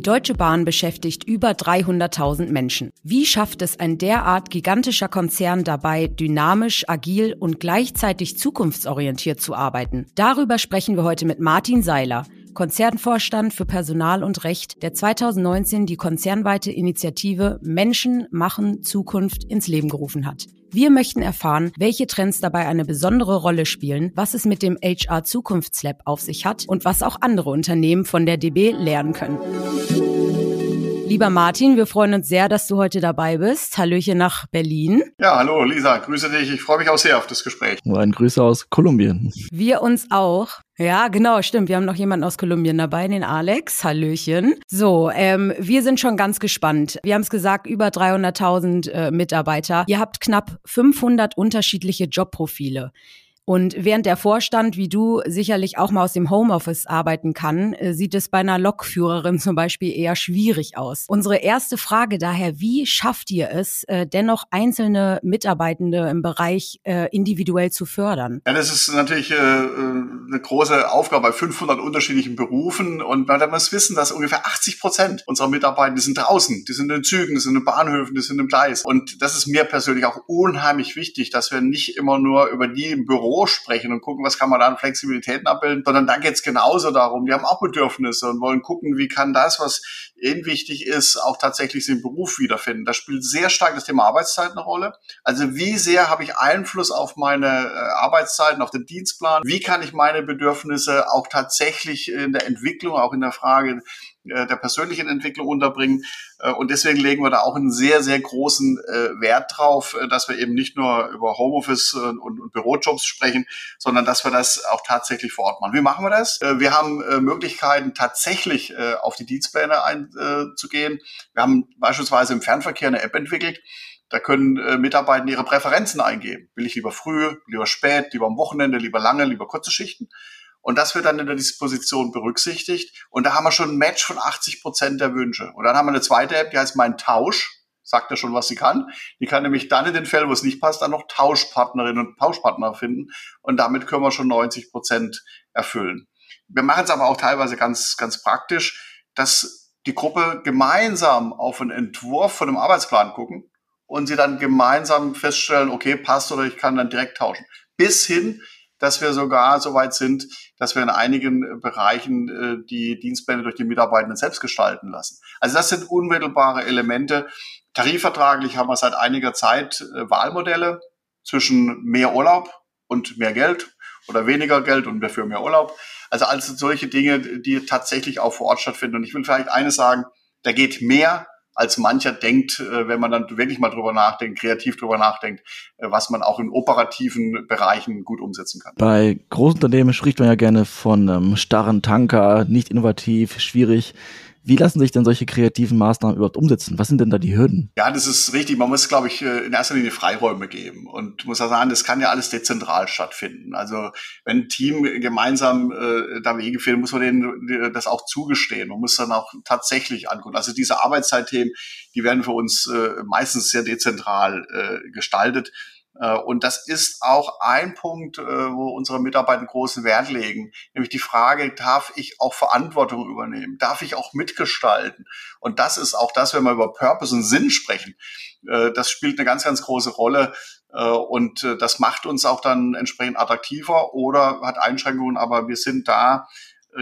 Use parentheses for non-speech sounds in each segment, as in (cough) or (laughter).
Die Deutsche Bahn beschäftigt über 300.000 Menschen. Wie schafft es ein derart gigantischer Konzern dabei, dynamisch, agil und gleichzeitig zukunftsorientiert zu arbeiten? Darüber sprechen wir heute mit Martin Seiler. Konzernvorstand für Personal und Recht, der 2019 die konzernweite Initiative Menschen machen Zukunft ins Leben gerufen hat. Wir möchten erfahren, welche Trends dabei eine besondere Rolle spielen, was es mit dem HR Zukunftslab auf sich hat und was auch andere Unternehmen von der DB lernen können. Lieber Martin, wir freuen uns sehr, dass du heute dabei bist. Hallöchen nach Berlin. Ja, hallo Lisa, grüße dich. Ich freue mich auch sehr auf das Gespräch. Und ein Grüße aus Kolumbien. Wir uns auch. Ja, genau, stimmt. Wir haben noch jemanden aus Kolumbien dabei, den Alex. Hallöchen. So, ähm, wir sind schon ganz gespannt. Wir haben es gesagt, über 300.000 äh, Mitarbeiter. Ihr habt knapp 500 unterschiedliche Jobprofile. Und während der Vorstand, wie du, sicherlich auch mal aus dem Homeoffice arbeiten kann, äh, sieht es bei einer Lokführerin zum Beispiel eher schwierig aus. Unsere erste Frage daher, wie schafft ihr es, äh, dennoch einzelne Mitarbeitende im Bereich äh, individuell zu fördern? Ja, das ist natürlich eine große Aufgabe bei 500 unterschiedlichen Berufen. Und man muss wissen, dass ungefähr 80 Prozent unserer Mitarbeiter, sind draußen, die sind in Zügen, die sind in Bahnhöfen, die sind im Gleis. Und das ist mir persönlich auch unheimlich wichtig, dass wir nicht immer nur über die im Büro sprechen und gucken, was kann man da an Flexibilitäten abbilden, sondern da geht es genauso darum, die haben auch Bedürfnisse und wollen gucken, wie kann das, was ihnen wichtig ist, auch tatsächlich den Beruf wiederfinden. Da spielt sehr stark das Thema Arbeitszeit eine Rolle. Also wie sehr habe ich Einfluss auf meine äh, Arbeitszeiten, auf den Dienstplan? Wie kann ich meine Bedürfnisse auch tatsächlich in der Entwicklung, auch in der Frage der persönlichen Entwicklung unterbringen. Äh, und deswegen legen wir da auch einen sehr, sehr großen äh, Wert drauf, dass wir eben nicht nur über Homeoffice und, Bürojobs sprechen, sondern dass wir das auch tatsächlich vor Ort machen. Wie machen wir das? Wir haben Möglichkeiten, tatsächlich auf die Dienstpläne einzugehen. Wir haben beispielsweise im Fernverkehr eine App entwickelt, da können äh, Mitarbeiter ihre Präferenzen eingeben. Will ich lieber früh, lieber spät, lieber am Wochenende, lieber lange, lieber kurze Schichten. Und das wird dann in der Disposition berücksichtigt. Und da haben wir schon ein Match von 80 Prozent der Wünsche. Und dann haben wir eine zweite App, die heißt Mein Tausch. Sagt ja schon, was sie kann. Die kann nämlich dann in den Fällen, wo es nicht passt, dann noch Tauschpartnerinnen und Tauschpartner finden. Und damit können wir schon 90 Prozent erfüllen. Wir machen es aber auch teilweise ganz, ganz praktisch, dass die Gruppe gemeinsam auf einen Entwurf von einem Arbeitsplan gucken und sie dann gemeinsam feststellen, okay, passt oder ich kann dann direkt tauschen. Bis hin, dass wir sogar so weit sind, dass wir in einigen Bereichen äh, die Dienstpläne durch die Mitarbeitenden selbst gestalten lassen. Also das sind unmittelbare Elemente. Tarifvertraglich haben wir seit einiger Zeit äh, Wahlmodelle zwischen mehr Urlaub und mehr Geld oder weniger Geld und dafür mehr Urlaub. Also alles solche Dinge, die tatsächlich auch vor Ort stattfinden. Und ich will vielleicht eines sagen, da geht mehr als mancher denkt, äh, wenn man dann wirklich mal drüber nachdenkt, kreativ drüber nachdenkt, äh, was man auch in operativen Bereichen gut umsetzen kann. Bei Großunternehmen spricht man ja gerne von ähm, starren Tanker, nicht innovativ, schwierig. Wie lassen sich denn solche kreativen Maßnahmen überhaupt umsetzen? Was sind denn da die Hürden? Ja, das ist richtig. Man muss, glaube ich, äh, in erster Linie Freiräume geben. Und muss auch sagen, das kann ja alles dezentral stattfinden. Also wenn ein Team gemeinsam äh, da Wege findet, muss man denen das auch zugestehen. Man muss dann auch tatsächlich angucken. Also diese Arbeitszeitthemen, die werden für uns äh, meistens sehr dezentral äh, gestaltet. Äh, und das ist auch ein Punkt, äh, wo unsere Mitarbeiter großen Wert legen, nämlich die Frage, darf ich auch Verantwortung übernehmen? Darf ich auch mitgestalten? Und das ist auch das, wenn wir über Purpose und Sinn sprechen. Äh, das spielt eine ganz, ganz große Rolle. Und das macht uns auch dann entsprechend attraktiver oder hat Einschränkungen, aber wir sind da,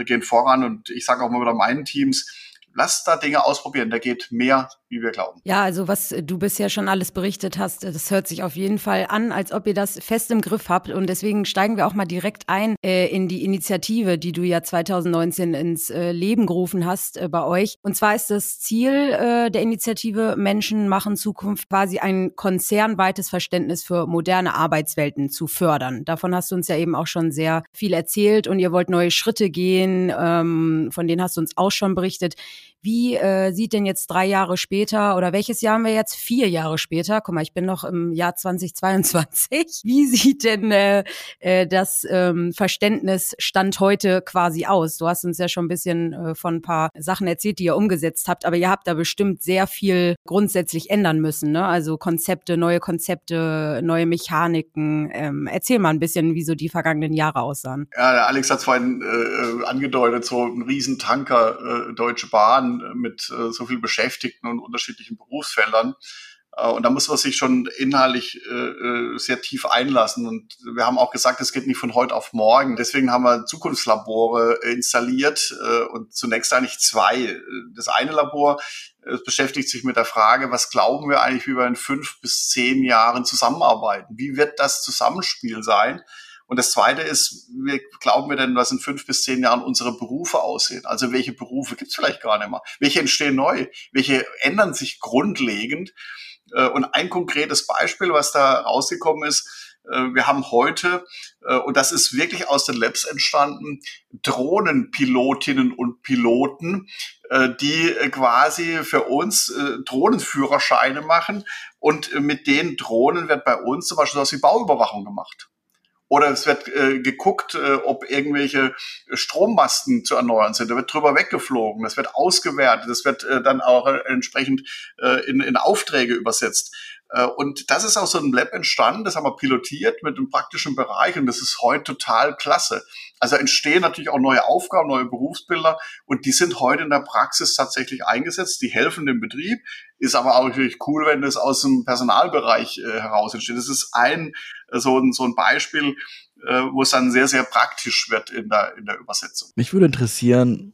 gehen voran. Und ich sage auch mal wieder meinen Teams, lasst da Dinge ausprobieren. Da geht mehr wie wir glauben. Ja, also was du bisher schon alles berichtet hast, das hört sich auf jeden Fall an, als ob ihr das fest im Griff habt. Und deswegen steigen wir auch mal direkt ein äh, in die Initiative, die du ja 2019 ins äh, Leben gerufen hast äh, bei euch. Und zwar ist das Ziel äh, der Initiative Menschen machen Zukunft quasi ein konzernweites Verständnis für moderne Arbeitswelten zu fördern. Davon hast du uns ja eben auch schon sehr viel erzählt und ihr wollt neue Schritte gehen, ähm, von denen hast du uns auch schon berichtet. Wie äh, sieht denn jetzt drei Jahre später oder welches Jahr haben wir jetzt? Vier Jahre später. Guck mal, ich bin noch im Jahr 2022. (laughs) Wie sieht denn äh, äh, das ähm, Verständnis Stand heute quasi aus? Du hast uns ja schon ein bisschen äh, von ein paar Sachen erzählt, die ihr umgesetzt habt, aber ihr habt da bestimmt sehr viel grundsätzlich ändern müssen. Ne? Also Konzepte, neue Konzepte, neue Mechaniken. Ähm, erzähl mal ein bisschen, wie so die vergangenen Jahre aussahen. Ja, der Alex hat es vorhin äh, angedeutet, so ein Riesentanker, äh, Deutsche Bahn Bahn mit äh, so viel Beschäftigten und unterschiedlichen Berufsfeldern. Äh, und da muss man sich schon inhaltlich äh, äh, sehr tief einlassen. Und wir haben auch gesagt, es geht nicht von heute auf morgen. Deswegen haben wir Zukunftslabore installiert äh, und zunächst eigentlich zwei. Das eine Labor es beschäftigt sich mit der Frage, was glauben wir eigentlich, wie wir in fünf bis zehn Jahren zusammenarbeiten? Wie wird das Zusammenspiel sein? Und das Zweite ist, wie glauben wir denn, was in fünf bis zehn Jahren unsere Berufe aussehen? Also welche Berufe gibt es vielleicht gar nicht mehr? Welche entstehen neu? Welche ändern sich grundlegend? Äh, und ein konkretes Beispiel, was da rausgekommen ist, äh, wir haben heute, äh, und das ist wirklich aus den Labs entstanden, Drohnenpilotinnen und Piloten, die quasi für uns Drohnenführerscheine machen. Und mit den Drohnen wird bei uns zum Beispiel sowas wie Bauüberwachung gemacht. Oder es wird äh, geguckt, äh, ob irgendwelche Strommasten zu erneuern sind. Da wird drüber weggeflogen, das wird ausgewertet, das wird äh, dann auch äh, entsprechend äh, in, in Aufträge übersetzt. Äh, und das ist aus so einem Lab entstanden, das haben wir pilotiert mit einem praktischen Bereich und das ist heute total klasse. Also entstehen natürlich auch neue Aufgaben, neue Berufsbilder und die sind heute in der Praxis tatsächlich eingesetzt. Die helfen dem Betrieb, ist aber auch natürlich cool, wenn das aus dem Personalbereich äh, heraus entsteht. Das ist ein so ein, so ein Beispiel, äh, wo es dann sehr, sehr praktisch wird in der, in der Übersetzung. Mich würde interessieren,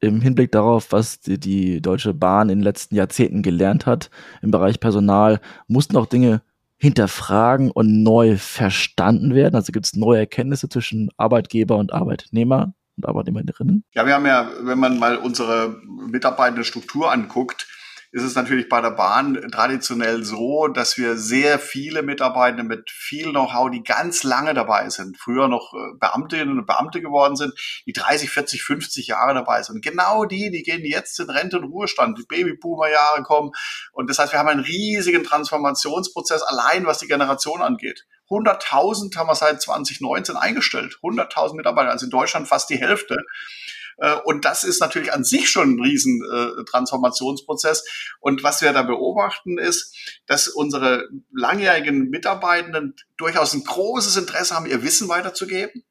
im Hinblick darauf, was die, die Deutsche Bahn in den letzten Jahrzehnten gelernt hat im Bereich Personal, mussten auch Dinge hinterfragen und neu verstanden werden? Also gibt es neue Erkenntnisse zwischen Arbeitgeber und Arbeitnehmer und Arbeitnehmerinnen? Ja, wir haben ja, wenn man mal unsere mitarbeitende Struktur anguckt, ist es natürlich bei der Bahn traditionell so, dass wir sehr viele Mitarbeiter mit viel Know-how, die ganz lange dabei sind, früher noch äh, Beamtinnen und Beamte geworden sind, die 30, 40, 50 Jahre dabei sind. Genau die, die gehen jetzt in Rente und Ruhestand, die Babyboomer-Jahre kommen. Und das heißt, wir haben einen riesigen Transformationsprozess allein, was die Generation angeht. 100.000 haben wir seit 2019 eingestellt. 100.000 Mitarbeiter, also in Deutschland fast die Hälfte. Äh, und das ist natürlich an sich schon ein riesen äh. Und was wir da beobachten ist, dass unsere langjährigen Mitarbeitenden durchaus ein großes Interesse haben, ihr Wissen weiterzugeben.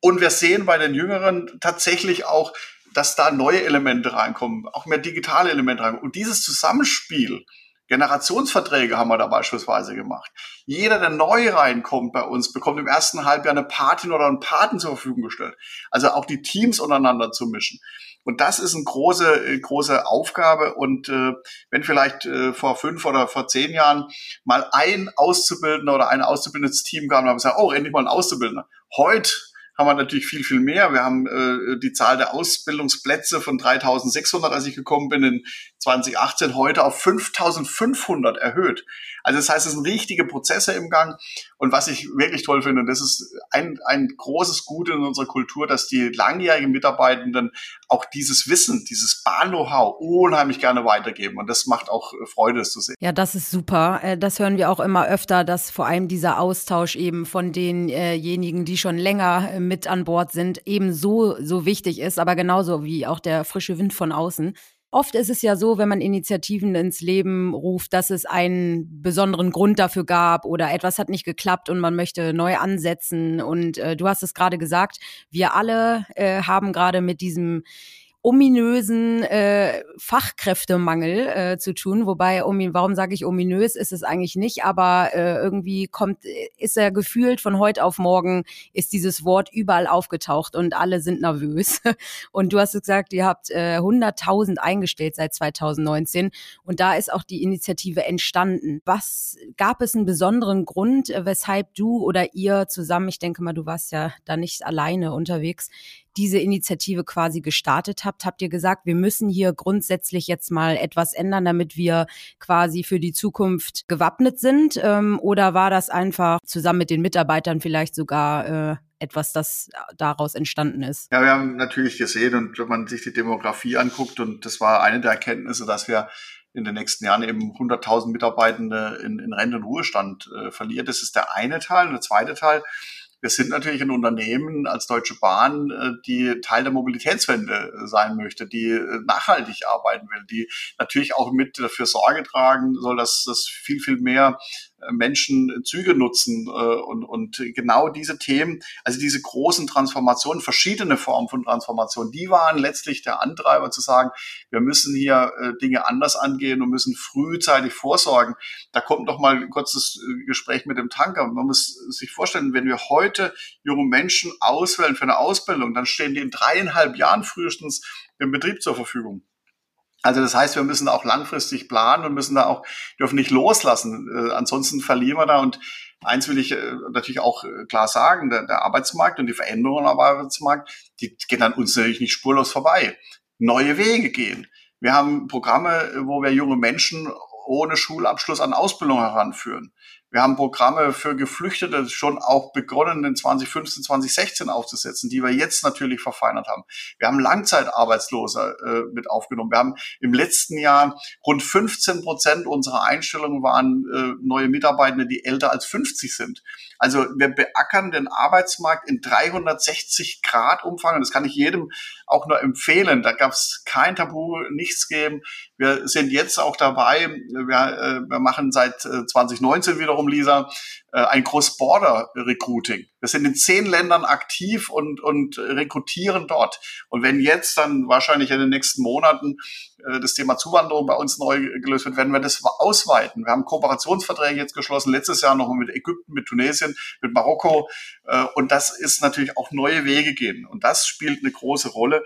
Und wir sehen bei den Jüngeren tatsächlich auch, dass da neue Elemente reinkommen, auch mehr digitale Elemente reinkommen. Und dieses Zusammenspiel, Generationsverträge haben wir da beispielsweise gemacht. Jeder, der neu reinkommt bei uns, bekommt im ersten Halbjahr eine Patin oder einen Paten zur Verfügung gestellt. Also auch die Teams untereinander zu mischen. Und das ist eine große, äh, große Aufgabe. Und äh, wenn vielleicht äh, vor fünf oder vor zehn Jahren mal ein Auszubildender oder ein auszubildendes Team gab, dann haben wir gesagt, oh, endlich mal ein Auszubildender. Heute haben wir natürlich viel, viel mehr. Wir haben äh, die Zahl der Ausbildungsplätze von 3600, als ich gekommen bin, in 2018 heute auf 5500 erhöht. Also das heißt, es sind richtige Prozesse im Gang. Und was ich wirklich toll finde, und das ist ein, ein großes Gut in unserer Kultur, dass die langjährigen Mitarbeitenden auch dieses Wissen, dieses Bahn-Know-how unheimlich gerne weitergeben. Und das macht auch Freude, es zu sehen. Ja, das ist super. Äh, das hören wir auch immer öfter, dass vor allem dieser Austausch eben von denjenigen, die schon länger äh, mit an Bord sind, eben so, so wichtig ist, aber genauso wie auch der frische Wind von außen. Oft ist es ja so, wenn man Initiativen ins Leben ruft, dass es einen besonderen Grund dafür gab oder etwas hat nicht geklappt und man möchte neu ansetzen. Und äh, du hast es gerade gesagt, wir alle äh, haben gerade mit diesem ominösen äh, Fachkräftemangel äh, zu tun. Wobei, warum sage ich ominös, ist es eigentlich nicht, aber äh, irgendwie kommt, ist er gefühlt von heute auf morgen, ist dieses Wort überall aufgetaucht und alle sind nervös. (laughs) Und du hast gesagt, ihr habt äh, 100.000 eingestellt seit 2019 und da ist auch die Initiative entstanden. Was gab es einen besonderen Grund, weshalb du oder ihr zusammen, ich denke mal, du warst ja da nicht alleine unterwegs, diese Initiative quasi gestartet habt, habt ihr gesagt, wir müssen hier grundsätzlich jetzt mal etwas ändern, damit wir quasi für die Zukunft gewappnet sind? Ähm, oder war das einfach zusammen mit den Mitarbeitern vielleicht sogar äh, etwas, das daraus entstanden ist? Ja, wir haben natürlich gesehen und wenn man sich die Demografie anguckt und das war eine der Erkenntnisse, dass wir in den nächsten Jahren eben 100.000 Mitarbeitende in, in Rente und Ruhestand äh, verliert. Das ist der eine Teil. Und der zweite Teil, wir sind natürlich ein Unternehmen als Deutsche Bahn, äh, die Teil der Mobilitätswende äh, sein möchte, die äh, nachhaltig arbeiten will, die natürlich auch mit dafür Sorge tragen soll, dass das viel, viel mehr Menschen Züge nutzen äh, und, und genau diese Themen, also diese großen Transformationen, verschiedene Formen von Transformation, die waren letztlich der Antreiber zu sagen, wir müssen hier äh, Dinge anders angehen und müssen frühzeitig vorsorgen. Da kommt noch mal ein kurzes äh, Gespräch mit dem Tanker. Man muss sich vorstellen, wenn wir heute junge Menschen auswählen für eine Ausbildung, dann stehen die in dreieinhalb Jahren frühestens im Betrieb zur Verfügung. Also das heißt, wir müssen auch langfristig planen und müssen da auch, dürfen nicht loslassen. Äh, ansonsten verlieren wir da. Und eins will ich äh, natürlich auch äh, klar sagen, der, der Arbeitsmarkt und die Veränderungen am Arbeitsmarkt, die gehen an uns natürlich nicht spurlos vorbei. Neue Wege gehen. Wir haben Programme, wo wir junge Menschen ohne Schulabschluss an Ausbildung heranführen. Wir haben Programme für Geflüchtete schon auch begonnen, in 2015, 2016 aufzusetzen, die wir jetzt natürlich verfeinert haben. Wir haben Langzeitarbeitslose äh, mit aufgenommen. Wir haben im letzten Jahr rund 15 Prozent unserer Einstellungen waren äh, neue Mitarbeitende, die älter als 50 sind. Also wir beackern den Arbeitsmarkt in 360 Grad Umfang. Und das kann ich jedem auch nur empfehlen. Da gab es kein Tabu, nichts geben. Wir sind jetzt auch dabei. Wir, äh, wir machen seit 2019 äh, wiederum, Lisa, äh, ein Cross-Border-Recruiting. Wir sind in zehn Ländern aktiv und, und rekrutieren dort. Und wenn jetzt dann wahrscheinlich in den nächsten Monaten äh, das Thema Zuwanderung bei uns neu gelöst wird, werden wir das ausweiten. Wir haben Kooperationsverträge jetzt geschlossen, letztes Jahr noch mit Ägypten, mit Tunesien, mit Marokko. Äh, und das ist natürlich auch neue Wege gehen. Und das spielt eine große Rolle.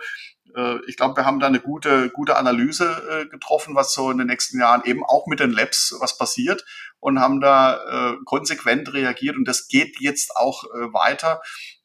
Äh, ich glaube, wir haben da eine gute, gute Analyse getroffen, was so in den nächsten Jahren eben auch mit den Labs was passiert und haben da konsequent reagiert. Und das geht jetzt auch weiter,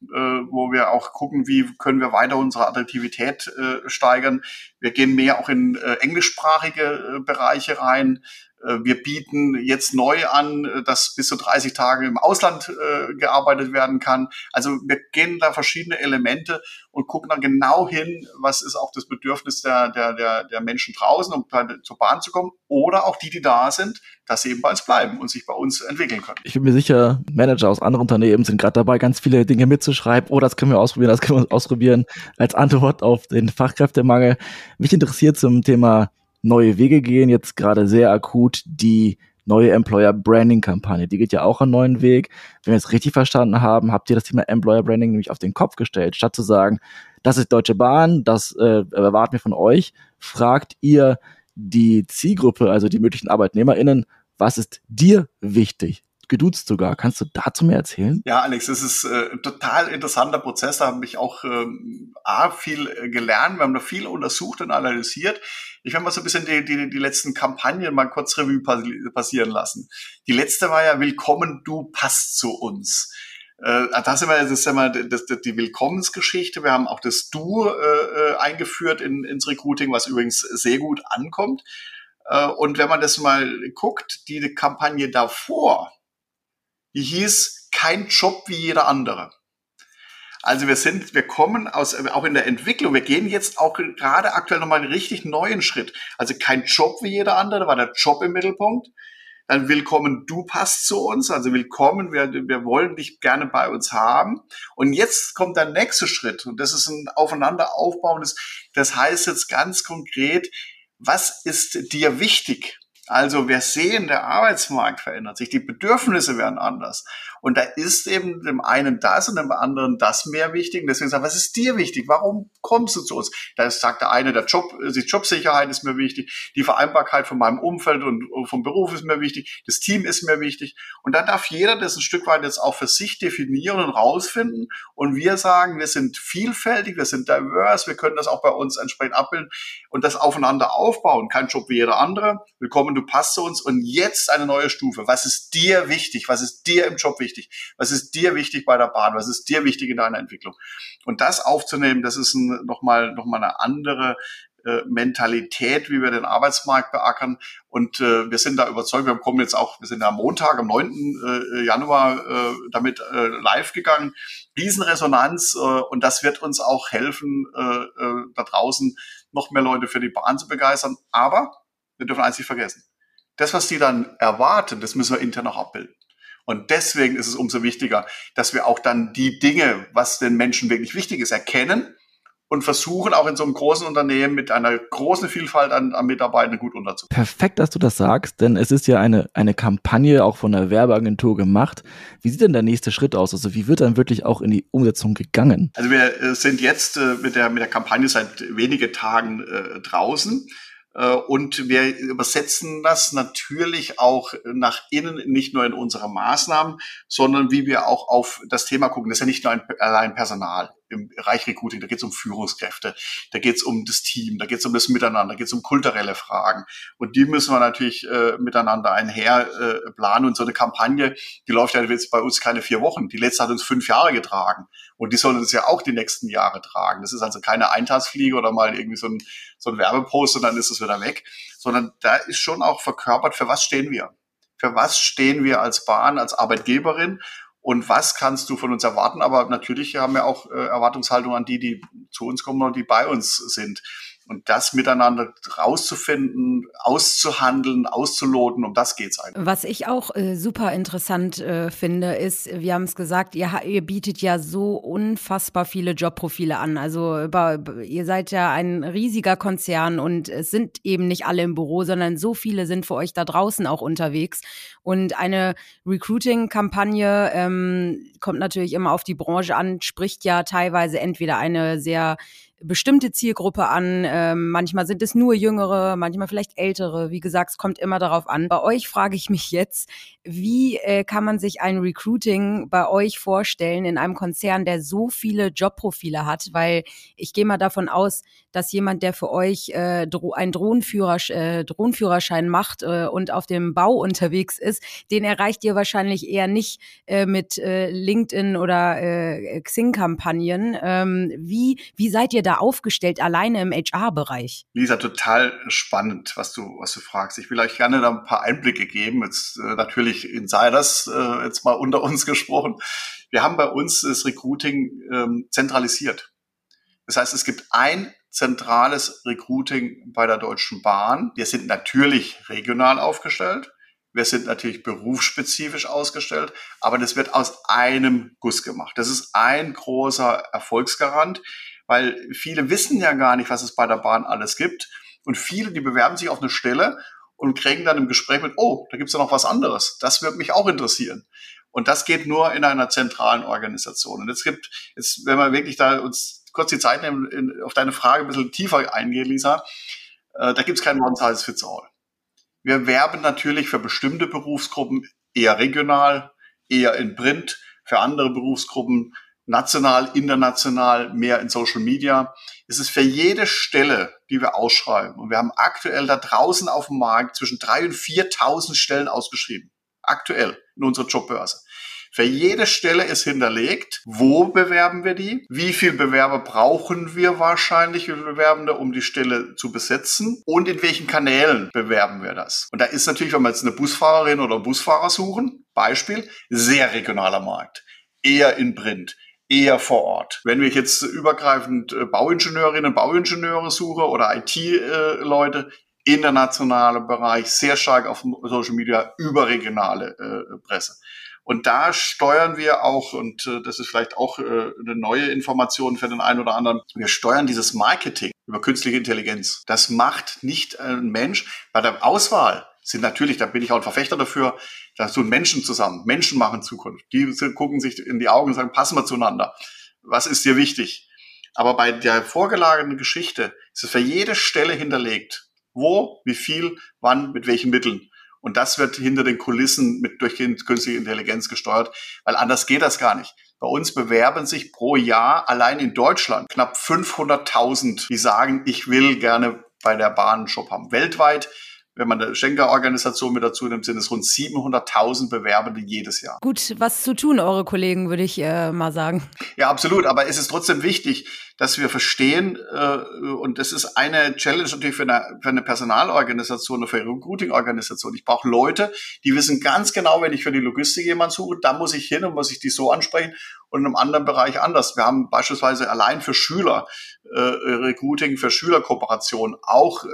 wo wir auch gucken, wie können wir weiter unsere Attraktivität steigern. Wir gehen mehr auch in englischsprachige Bereiche rein. Äh, wir bieten jetzt neu an, äh, dass bis zu 30 Tage im Ausland äh, gearbeitet werden kann. Also wir gehen da verschiedene Elemente und gucken dann genau hin, was ist auch das Bedürfnis der, der, der, der Menschen draußen, um zur Bahn zu kommen oder auch die, die da sind, dass sie eben bei uns bleiben und sich bei uns entwickeln können. Ich bin mir sicher, Manager aus anderen Unternehmen sind gerade dabei, ganz viele Dinge mitzuschreiben. Oh, das können wir ausprobieren, das können wir ausprobieren als Antwort auf den Fachkräftemangel. Mich interessiert zum Thema neue Wege gehen, jetzt gerade sehr akut die neue Employer Branding Kampagne. Die geht ja auch einen neuen Weg. Wenn wir es richtig verstanden haben, habt ihr das Thema Employer Branding nämlich auf den Kopf gestellt. Statt zu sagen, das ist Deutsche Bahn, das äh, erwarten wir von euch, fragt ihr die Zielgruppe, also die möglichen ArbeitnehmerInnen, was ist dir wichtig? geduzt sogar. Kannst du dazu mehr erzählen? Ja, Alex, das ist äh, ein total interessanter Prozess. Da habe ich auch ähm, A, viel äh, gelernt. Wir haben da viel untersucht und analysiert. Ich werde mal so ein bisschen die, die, die letzten Kampagnen mal kurz Revue passieren lassen. Die letzte war ja Willkommen, du passt zu uns. Äh, das immer, das ist immer das, das, die Willkommensgeschichte. Wir haben auch das Du äh, äh, eingeführt in, ins Recruiting, was übrigens sehr gut ankommt. Äh, und wenn man das mal guckt, die Kampagne davor, die hieß kein Job wie jeder andere. Also wir sind, wir kommen aus, auch in der Entwicklung, wir gehen jetzt auch gerade aktuell nochmal einen richtig neuen Schritt. Also kein Job wie jeder andere, da war der Job im Mittelpunkt. Dann willkommen, du passt zu uns, also willkommen, wir, wir wollen dich gerne bei uns haben. Und jetzt kommt der nächste Schritt und das ist ein aufeinander das heißt jetzt ganz konkret, was ist dir wichtig? Also wir sehen, der Arbeitsmarkt verändert sich, die Bedürfnisse werden anders. Und da ist eben dem einen das und dem anderen das mehr wichtig. Und deswegen sagt, was ist dir wichtig? Warum kommst du zu uns? Da sagt der eine, der Job, die Jobsicherheit ist mir wichtig, die Vereinbarkeit von meinem Umfeld und vom Beruf ist mir wichtig, das Team ist mir wichtig. Und da darf jeder das ein Stück weit jetzt auch für sich definieren und rausfinden. Und wir sagen, wir sind vielfältig, wir sind diverse, wir können das auch bei uns entsprechend abbilden und das aufeinander aufbauen. Kein Job wie jeder andere. Willkommen, du passt zu uns. Und jetzt eine neue Stufe. Was ist dir wichtig? Was ist dir im Job wichtig? wichtig? Was ist dir wichtig bei der Bahn? Was ist dir wichtig in deiner Entwicklung? Und das aufzunehmen, das ist ein, nochmal noch mal eine andere äh, Mentalität, wie wir den Arbeitsmarkt beackern. Und äh, wir sind da überzeugt, wir kommen jetzt auch, wir sind am Montag, am 9. Äh, Januar äh, damit äh, live gegangen. Riesenresonanz äh, und das wird uns auch helfen, äh, äh, da draußen noch mehr Leute für die Bahn zu begeistern. Aber wir dürfen eins nicht vergessen. Das, was die dann erwarten, das müssen wir intern auch abbilden. Und deswegen ist es umso wichtiger, dass wir auch dann die Dinge, was den Menschen wirklich wichtig ist, erkennen und versuchen auch in so einem großen Unternehmen mit einer großen Vielfalt an, an Mitarbeitern gut unterzukommen. Perfekt, dass du das sagst, denn es ist ja eine, eine Kampagne auch von der Werbeagentur gemacht. Wie sieht denn der nächste Schritt aus? Also wie wird dann wirklich auch in die Umsetzung gegangen? Also wir äh, sind jetzt äh, mit, der, mit der Kampagne seit wenigen Tagen äh, draußen. Äh, und wir übersetzen das natürlich auch nach innen, nicht nur in unsere Maßnahmen, sondern wie wir auch auf das Thema gucken. Das ist ja nicht nur ein, allein Personal im Bereich Recruiting, da geht es um Führungskräfte, da geht es um das Team, da geht es um das Miteinander, da geht es um kulturelle Fragen. Und die müssen wir natürlich äh, miteinander einher äh, planen. Und so eine Kampagne, die läuft ja jetzt bei uns keine vier Wochen. Die letzte hat uns fünf Jahre getragen. Und die soll uns ja auch die nächsten Jahre tragen. Das ist also keine Eintagsfliege oder mal irgendwie so ein, so ein Werbepost und dann ist es wieder weg, sondern da ist schon auch verkörpert, für was stehen wir? Für was stehen wir als Bahn, als Arbeitgeberin? Und was kannst du von uns erwarten? Aber natürlich haben wir auch äh, Erwartungshaltung an die, die zu uns kommen und die bei uns sind. Und das miteinander rauszufinden, auszuhandeln, auszuloten, um das geht's eigentlich. Was ich auch äh, super interessant äh, finde, ist, wir haben es gesagt, ihr, ihr, bietet ja so unfassbar viele Jobprofile an. Also über, ihr seid ja ein riesiger Konzern und es sind eben nicht alle im Büro, sondern so viele sind für euch da draußen auch unterwegs. Und eine Recruiting-Kampagne ähm, kommt natürlich immer auf die Branche an, spricht ja teilweise entweder eine sehr bestimmte Zielgruppe an. Ähm, manchmal sind es nur Jüngere, manchmal vielleicht Ältere. Wie gesagt, es kommt immer darauf an. Bei euch frage ich mich jetzt, wie äh, kann man sich ein Recruiting bei euch vorstellen in einem Konzern, der so viele Jobprofile hat? Weil ich gehe mal davon aus, dass jemand, der für euch äh, Dro einen Drohnenführer, äh, Drohnenführerschein macht äh, und auf dem Bau unterwegs ist, den erreicht ihr wahrscheinlich eher nicht äh, mit äh, LinkedIn oder äh, Xing-Kampagnen. Ähm, wie, wie seid ihr da aufgestellt, alleine im HR-Bereich? Lisa, total spannend, was du, was du fragst. Ich will euch gerne da ein paar Einblicke geben. Jetzt äh, natürlich Insiders, äh, jetzt mal unter uns gesprochen. Wir haben bei uns das Recruiting ähm, zentralisiert. Das heißt, es gibt ein zentrales Recruiting bei der Deutschen Bahn. Wir sind natürlich regional aufgestellt. Wir sind natürlich berufsspezifisch ausgestellt, aber das wird aus einem Guss gemacht. Das ist ein großer Erfolgsgarant, weil viele wissen ja gar nicht, was es bei der Bahn alles gibt. Und viele, die bewerben sich auf eine Stelle und kriegen dann im Gespräch mit, oh, da gibt's ja noch was anderes. Das wird mich auch interessieren. Und das geht nur in einer zentralen Organisation. Und es gibt, jetzt, wenn wir wirklich da uns kurz die Zeit nehmen, in, auf deine Frage ein bisschen tiefer eingehen, Lisa. Äh, da gibt es kein One-Size-Fits-All. Wir werben natürlich für bestimmte Berufsgruppen eher regional, eher in Print, für andere Berufsgruppen national, international, mehr in Social Media. Es ist für jede Stelle, die wir ausschreiben, und wir haben aktuell da draußen auf dem Markt zwischen drei und 4.000 Stellen ausgeschrieben. Aktuell in unserer Jobbörse. Für jede Stelle ist hinterlegt, wo bewerben wir die, wie viel Bewerber brauchen wir wahrscheinlich, wie Bewerbende, um die Stelle zu besetzen und in welchen Kanälen bewerben wir das. Und da ist natürlich, wenn wir jetzt eine Busfahrerin oder Busfahrer suchen, Beispiel, sehr regionaler Markt, eher in Print eher vor Ort. Wenn ich jetzt übergreifend äh, Bauingenieurinnen und Bauingenieure suche oder IT-Leute, internationaler Bereich, sehr stark auf Social Media, überregionale äh, Presse. Und da steuern wir auch, und äh, das ist vielleicht auch äh, eine neue Information für den einen oder anderen, wir steuern dieses Marketing über künstliche Intelligenz. Das macht nicht ein Mensch. Bei der Auswahl sind natürlich, da bin ich auch ein Verfechter dafür, da tun Menschen zusammen. Menschen machen Zukunft. Die gucken sich in die Augen und sagen, passen wir zueinander. Was ist dir wichtig? Aber bei der vorgelagerten Geschichte ist es für jede Stelle hinterlegt. Wo, wie viel, wann, mit welchen Mitteln. Und das wird hinter den Kulissen mit durch künstliche Intelligenz gesteuert, weil anders geht das gar nicht. Bei uns bewerben sich pro Jahr allein in Deutschland knapp 500.000, die sagen, ich will gerne bei der Bahn einen Job haben. Weltweit wenn man eine Schenker-Organisation mit dazu nimmt, sind es rund 700.000 Bewerbende jedes Jahr. Gut, was zu tun, eure Kollegen, würde ich äh, mal sagen. Ja, absolut. Aber es ist trotzdem wichtig, dass wir verstehen, äh, und das ist eine Challenge natürlich für eine, für eine Personalorganisation oder für eine Recruiting-Organisation. Ich brauche Leute, die wissen ganz genau, wenn ich für die Logistik jemanden suche, da muss ich hin und muss ich die so ansprechen und in einem anderen Bereich anders. Wir haben beispielsweise allein für Schüler äh, Recruiting, für Schülerkooperation auch äh,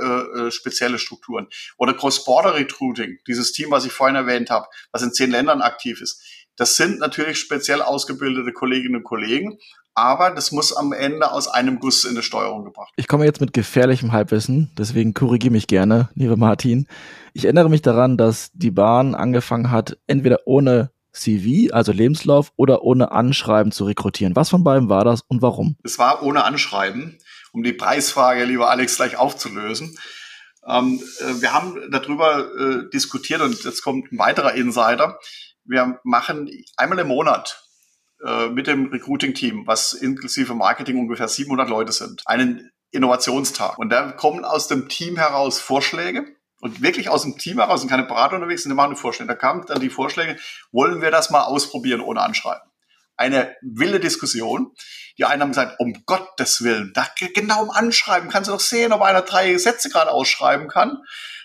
äh spezielle Strukturen. Oder Cross-Border-Recruiting, dieses Team, was ich vorhin erwähnt habe, was in zehn Ländern aktiv ist. Das sind natürlich speziell ausgebildete Kolleginnen und Kollegen, aber das muss am Ende aus einem Guss in die Steuerung gebracht. Ich komme jetzt mit gefährlichem Halbwissen, deswegen korrigiere mich gerne, liebe Martin. Ich erinnere mich daran, dass die Bahn angefangen hat, entweder ohne CV, also Lebenslauf, oder ohne Anschreiben zu rekrutieren. Was von beiden war das und warum? Es war ohne Anschreiben, um die Preisfrage, lieber Alex, gleich aufzulösen. Ähm, äh, wir haben darüber äh, diskutiert und jetzt kommt ein weiterer Insider. Wir machen einmal im Monat äh, mit dem Recruiting-Team, was inklusive Marketing ungefähr 700 Leute sind, einen Innovationstag. Und da kommen aus dem Team heraus Vorschläge und wirklich aus dem Team heraus sind keine Berater unterwegs, sind machen Vorschläge. Da kamen dann die Vorschläge, wollen wir das mal ausprobieren ohne Anschreiben? Eine wilde Diskussion. Die einen haben gesagt, um Gottes Willen, da genau im Anschreiben kannst du doch sehen, ob einer drei Sätze gerade ausschreiben kann.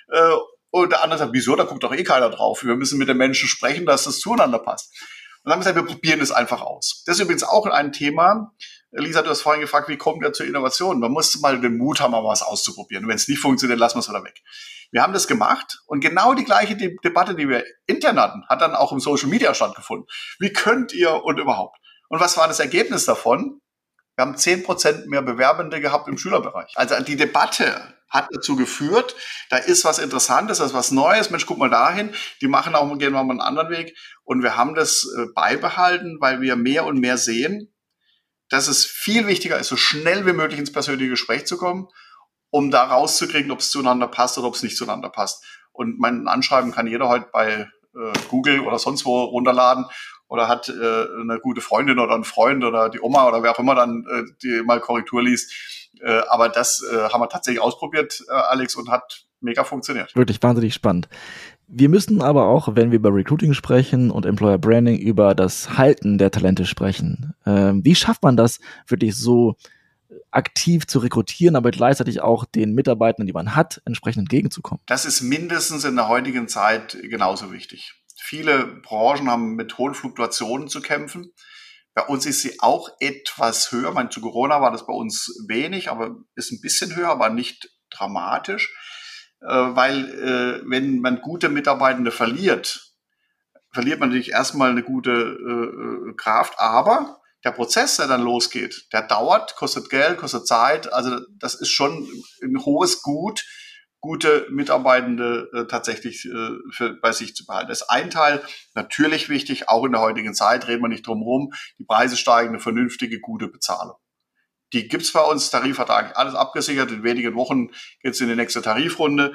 Äh, und der andere sagt, wieso, da guckt doch eh keiner drauf. Wir müssen mit den Menschen sprechen, dass das zueinander passt. Und dann haben wir gesagt, wir probieren es einfach aus. Das ist übrigens auch ein Thema. Lisa, du hast vorhin gefragt, wie kommt er zur Innovation? Man muss mal den Mut haben, mal was auszuprobieren. Wenn es nicht funktioniert, lassen wir es wieder weg. Wir haben das gemacht und genau die gleiche De Debatte, die wir intern hatten, hat dann auch im Social Media stattgefunden. Wie könnt ihr und überhaupt? Und was war das Ergebnis davon? Wir haben zehn Prozent mehr Bewerbende gehabt im Schülerbereich. Also die Debatte hat dazu geführt, da ist was Interessantes, da ist was Neues, Mensch, guck mal dahin, die machen auch, gehen mal einen anderen Weg. Und wir haben das äh, beibehalten, weil wir mehr und mehr sehen, dass es viel wichtiger ist, so schnell wie möglich ins persönliche Gespräch zu kommen um da rauszukriegen, ob es zueinander passt oder ob es nicht zueinander passt. Und mein Anschreiben kann jeder heute bei äh, Google oder sonst wo runterladen oder hat äh, eine gute Freundin oder einen Freund oder die Oma oder wer auch immer dann äh, die mal Korrektur liest. Äh, aber das äh, haben wir tatsächlich ausprobiert, äh, Alex, und hat mega funktioniert. Wirklich wahnsinnig spannend. Wir müssen aber auch, wenn wir über Recruiting sprechen und Employer Branding, über das Halten der Talente sprechen. Ähm, wie schafft man das wirklich so aktiv zu rekrutieren, aber gleichzeitig auch den Mitarbeitern, die man hat, entsprechend entgegenzukommen. Das ist mindestens in der heutigen Zeit genauso wichtig. Viele Branchen haben mit hohen Fluktuationen zu kämpfen. Bei uns ist sie auch etwas höher. Ich meine, zu Corona war das bei uns wenig, aber ist ein bisschen höher, aber nicht dramatisch. Äh, weil äh, wenn man gute Mitarbeitende verliert, verliert man natürlich erstmal eine gute äh, Kraft, aber der Prozess, der dann losgeht, der dauert, kostet Geld, kostet Zeit. Also das ist schon ein hohes Gut, gute Mitarbeitende äh, tatsächlich äh, für, bei sich zu behalten. Das ist ein Teil, natürlich wichtig, auch in der heutigen Zeit, reden wir nicht drum herum, die Preise steigen, eine vernünftige, gute Bezahlung. Die gibt's bei uns, Tarifvertrag, alles abgesichert, in wenigen Wochen geht's in die nächste Tarifrunde,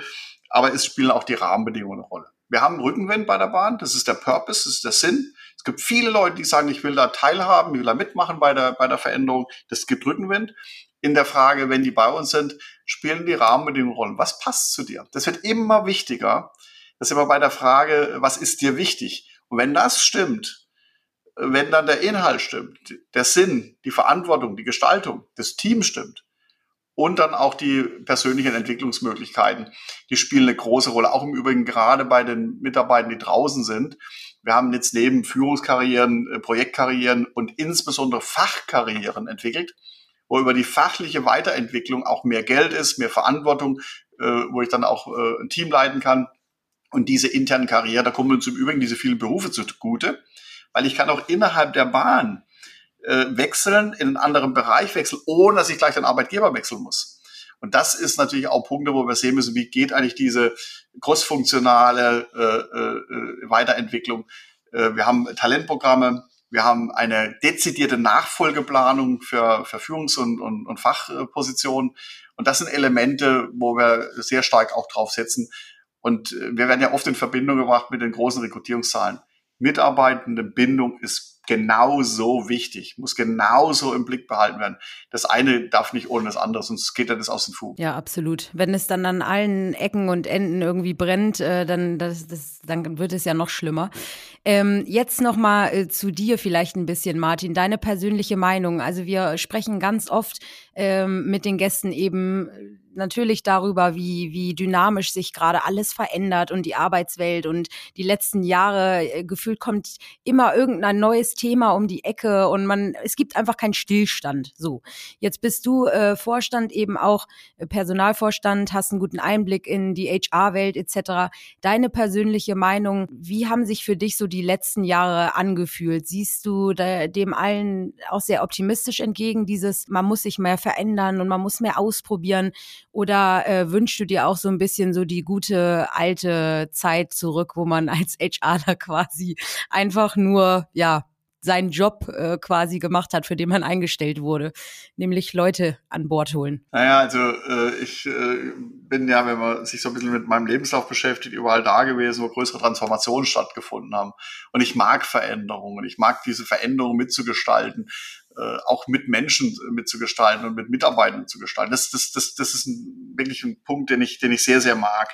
aber es spielen auch die Rahmenbedingungen eine Rolle. Wir haben Rückenwind bei der Bahn, das ist der Purpose, das ist der Sinn. Es gibt viele Leute, die sagen, ich will da teilhaben, ich will da mitmachen bei der, bei der Veränderung. Das gibt Rückenwind. In der Frage, wenn die bei uns sind, spielen die Rahmenbedingungen Rollen. Was passt zu dir? Das wird immer wichtiger. Das ist immer bei der Frage, was ist dir wichtig? Und wenn das stimmt, wenn dann der Inhalt stimmt, der Sinn, die Verantwortung, die Gestaltung, das Team stimmt und dann auch die persönlichen Entwicklungsmöglichkeiten, die spielen eine große Rolle. Auch im Übrigen gerade bei den Mitarbeitern, die draußen sind. Wir haben jetzt neben Führungskarrieren, äh, Projektkarrieren und insbesondere Fachkarrieren entwickelt, wo über die fachliche Weiterentwicklung auch mehr Geld ist, mehr Verantwortung, äh, wo ich dann auch äh, ein Team leiten kann. Und diese internen Karrieren, da kommen uns im Übrigen diese vielen Berufe zugute, weil ich kann auch innerhalb der Bahn wechseln, in einen anderen Bereich wechseln, ohne dass ich gleich den Arbeitgeber wechseln muss. Und das ist natürlich auch Punkte, wo wir sehen müssen, wie geht eigentlich diese crossfunktionale äh, äh, Weiterentwicklung. Äh, wir haben Talentprogramme, wir haben eine dezidierte Nachfolgeplanung für, für Führungs- und, und, und Fachpositionen. Und das sind Elemente, wo wir sehr stark auch drauf setzen. Und äh, wir werden ja oft in Verbindung gebracht mit den großen Rekrutierungszahlen. Mitarbeitende Bindung ist genauso wichtig, muss genauso im Blick behalten werden. Das eine darf nicht ohne das andere, sonst geht das aus den Fugen. Ja, absolut. Wenn es dann an allen Ecken und Enden irgendwie brennt, äh, dann, das, das, dann wird es ja noch schlimmer. Ähm, jetzt noch mal äh, zu dir vielleicht ein bisschen, Martin, deine persönliche Meinung. Also wir sprechen ganz oft ähm, mit den Gästen eben natürlich darüber, wie, wie dynamisch sich gerade alles verändert und die Arbeitswelt und die letzten Jahre äh, gefühlt kommt immer irgendein neues Thema um die Ecke und man, es gibt einfach keinen Stillstand. So. Jetzt bist du äh, Vorstand, eben auch äh, Personalvorstand, hast einen guten Einblick in die HR-Welt etc. Deine persönliche Meinung, wie haben sich für dich so die letzten Jahre angefühlt? Siehst du dem allen auch sehr optimistisch entgegen, dieses, man muss sich mehr verändern und man muss mehr ausprobieren? Oder äh, wünschst du dir auch so ein bisschen so die gute alte Zeit zurück, wo man als HRler (laughs) quasi einfach nur, ja, seinen Job äh, quasi gemacht hat, für den man eingestellt wurde, nämlich Leute an Bord holen. Naja, also äh, ich äh, bin ja, wenn man sich so ein bisschen mit meinem Lebenslauf beschäftigt, überall da gewesen, wo größere Transformationen stattgefunden haben. Und ich mag Veränderungen. Ich mag diese Veränderungen mitzugestalten äh, auch mit Menschen mitzugestalten und mit Mitarbeitern zu gestalten. Das, das, das, das ist ein, wirklich ein Punkt, den ich, den ich sehr, sehr mag.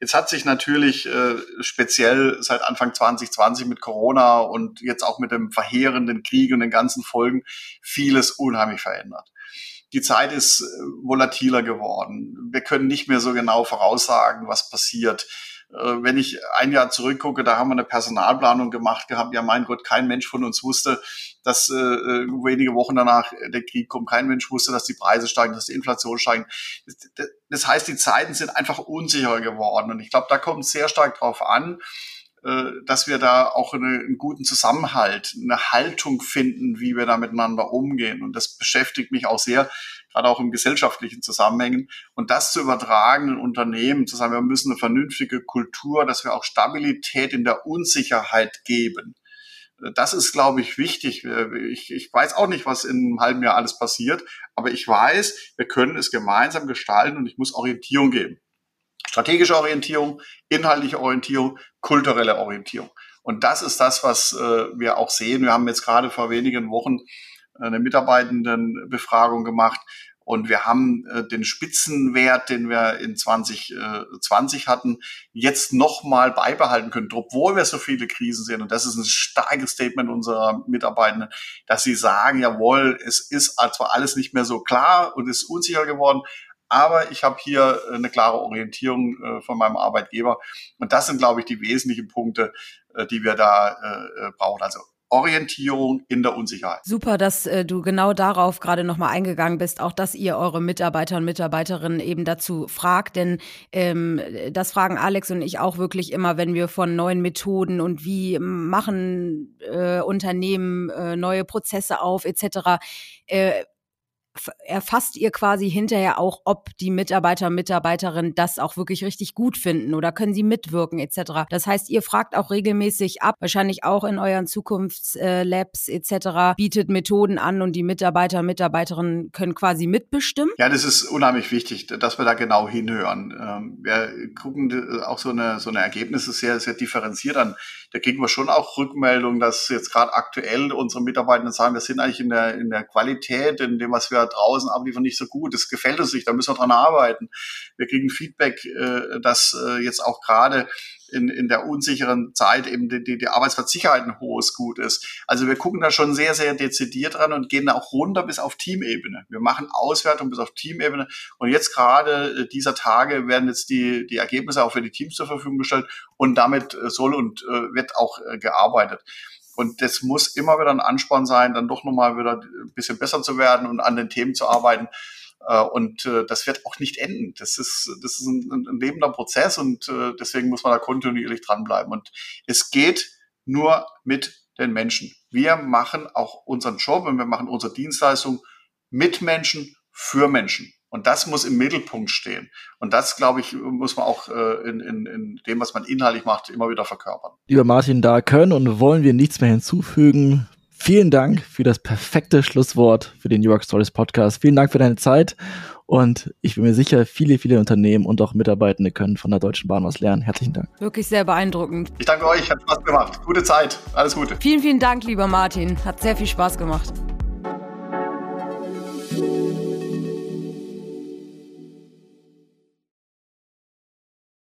Jetzt hat sich natürlich äh, speziell seit Anfang 2020 mit Corona und jetzt auch mit dem verheerenden Krieg und den ganzen Folgen vieles unheimlich verändert. Die Zeit ist äh, volatiler geworden. Wir können nicht mehr so genau voraussagen, was passiert äh, wenn ich ein Jahr zurückgucke, da haben wir eine Personalplanung gemacht gehabt. Ja, mein Gott, kein Mensch von uns wusste, dass äh, äh wenige Wochen danach der Krieg kommt. Kein Mensch wusste, dass die Preise steigen, dass die Inflation steigt. Das heißt, die Zeiten sind einfach unsicherer geworden. Und ich glaube, da kommt es sehr stark drauf an, dass wir da auch eine, einen guten Zusammenhalt, eine Haltung finden, wie wir da miteinander umgehen. Und das beschäftigt mich auch sehr, gerade auch im gesellschaftlichen Zusammenhängen. Und das zu übertragen in Unternehmen, zu sagen, wir müssen eine vernünftige Kultur, dass wir auch Stabilität in der Unsicherheit geben. Das ist, glaube ich, wichtig. Ich, ich weiß auch nicht, was in einem halben Jahr alles passiert, aber ich weiß, wir können es gemeinsam gestalten und ich muss Orientierung geben. Strategische Orientierung, inhaltliche Orientierung, kulturelle Orientierung. Und das ist das, was äh, wir auch sehen. Wir haben jetzt gerade vor wenigen Wochen eine Mitarbeitendenbefragung gemacht. Und wir haben äh, den Spitzenwert, den wir in 2020 hatten, jetzt nochmal beibehalten können, obwohl wir so viele Krisen sehen. Und das ist ein starkes Statement unserer Mitarbeitenden, dass sie sagen, jawohl, es ist zwar alles nicht mehr so klar und ist unsicher geworden, aber ich habe hier eine klare Orientierung äh, von meinem Arbeitgeber. Und das sind, glaube ich, die wesentlichen Punkte, äh, die wir da äh, brauchen. Also Orientierung in der Unsicherheit. Super, dass äh, du genau darauf gerade nochmal eingegangen bist, auch dass ihr eure Mitarbeiter und Mitarbeiterinnen eben dazu fragt, denn ähm, das fragen Alex und ich auch wirklich immer, wenn wir von neuen Methoden und wie machen äh, Unternehmen äh, neue Prozesse auf etc. Äh, erfasst ihr quasi hinterher auch, ob die Mitarbeiter und Mitarbeiterinnen das auch wirklich richtig gut finden oder können sie mitwirken etc. Das heißt, ihr fragt auch regelmäßig ab, wahrscheinlich auch in euren Zukunftslabs etc. bietet Methoden an und die Mitarbeiter und Mitarbeiterinnen können quasi mitbestimmen. Ja, das ist unheimlich wichtig, dass wir da genau hinhören. Ähm, wir gucken auch so eine, so eine Ergebnisse sehr, sehr differenziert an. Da kriegen wir schon auch Rückmeldungen, dass jetzt gerade aktuell unsere Mitarbeitenden sagen, wir sind eigentlich in der, in der Qualität, in dem, was wir draußen abliefern, nicht so gut. Das gefällt uns nicht, da müssen wir dran arbeiten. Wir kriegen Feedback, äh, dass äh, jetzt auch gerade in, in der unsicheren Zeit eben die, die, die Arbeitsplatzsicherheit ein hohes Gut ist. Also wir gucken da schon sehr, sehr dezidiert dran und gehen auch runter bis auf Teamebene. Wir machen Auswertung bis auf Teamebene und jetzt gerade äh, dieser Tage werden jetzt die, die Ergebnisse auch für die Teams zur Verfügung gestellt und damit soll und äh, wird auch äh, gearbeitet. Und das muss immer wieder ein Ansporn sein, dann doch nochmal wieder ein bisschen besser zu werden und an den Themen zu arbeiten. Äh, und äh, das wird auch nicht enden. Das ist, das ist ein, ein lebender Prozess und äh, deswegen muss man da kontinuierlich dranbleiben. Und es geht nur mit den Menschen. Wir machen auch unseren Job und wir machen unsere Dienstleistung mit Menschen, für Menschen. Und das muss im Mittelpunkt stehen. Und das, glaube ich, muss man auch in, in, in dem, was man inhaltlich macht, immer wieder verkörpern. Lieber Martin, da können und wollen wir nichts mehr hinzufügen. Vielen Dank für das perfekte Schlusswort für den New York Stories Podcast. Vielen Dank für deine Zeit. Und ich bin mir sicher, viele, viele Unternehmen und auch Mitarbeitende können von der Deutschen Bahn was lernen. Herzlichen Dank. Wirklich sehr beeindruckend. Ich danke euch, hat Spaß gemacht. Gute Zeit. Alles Gute. Vielen, vielen Dank, lieber Martin. Hat sehr viel Spaß gemacht.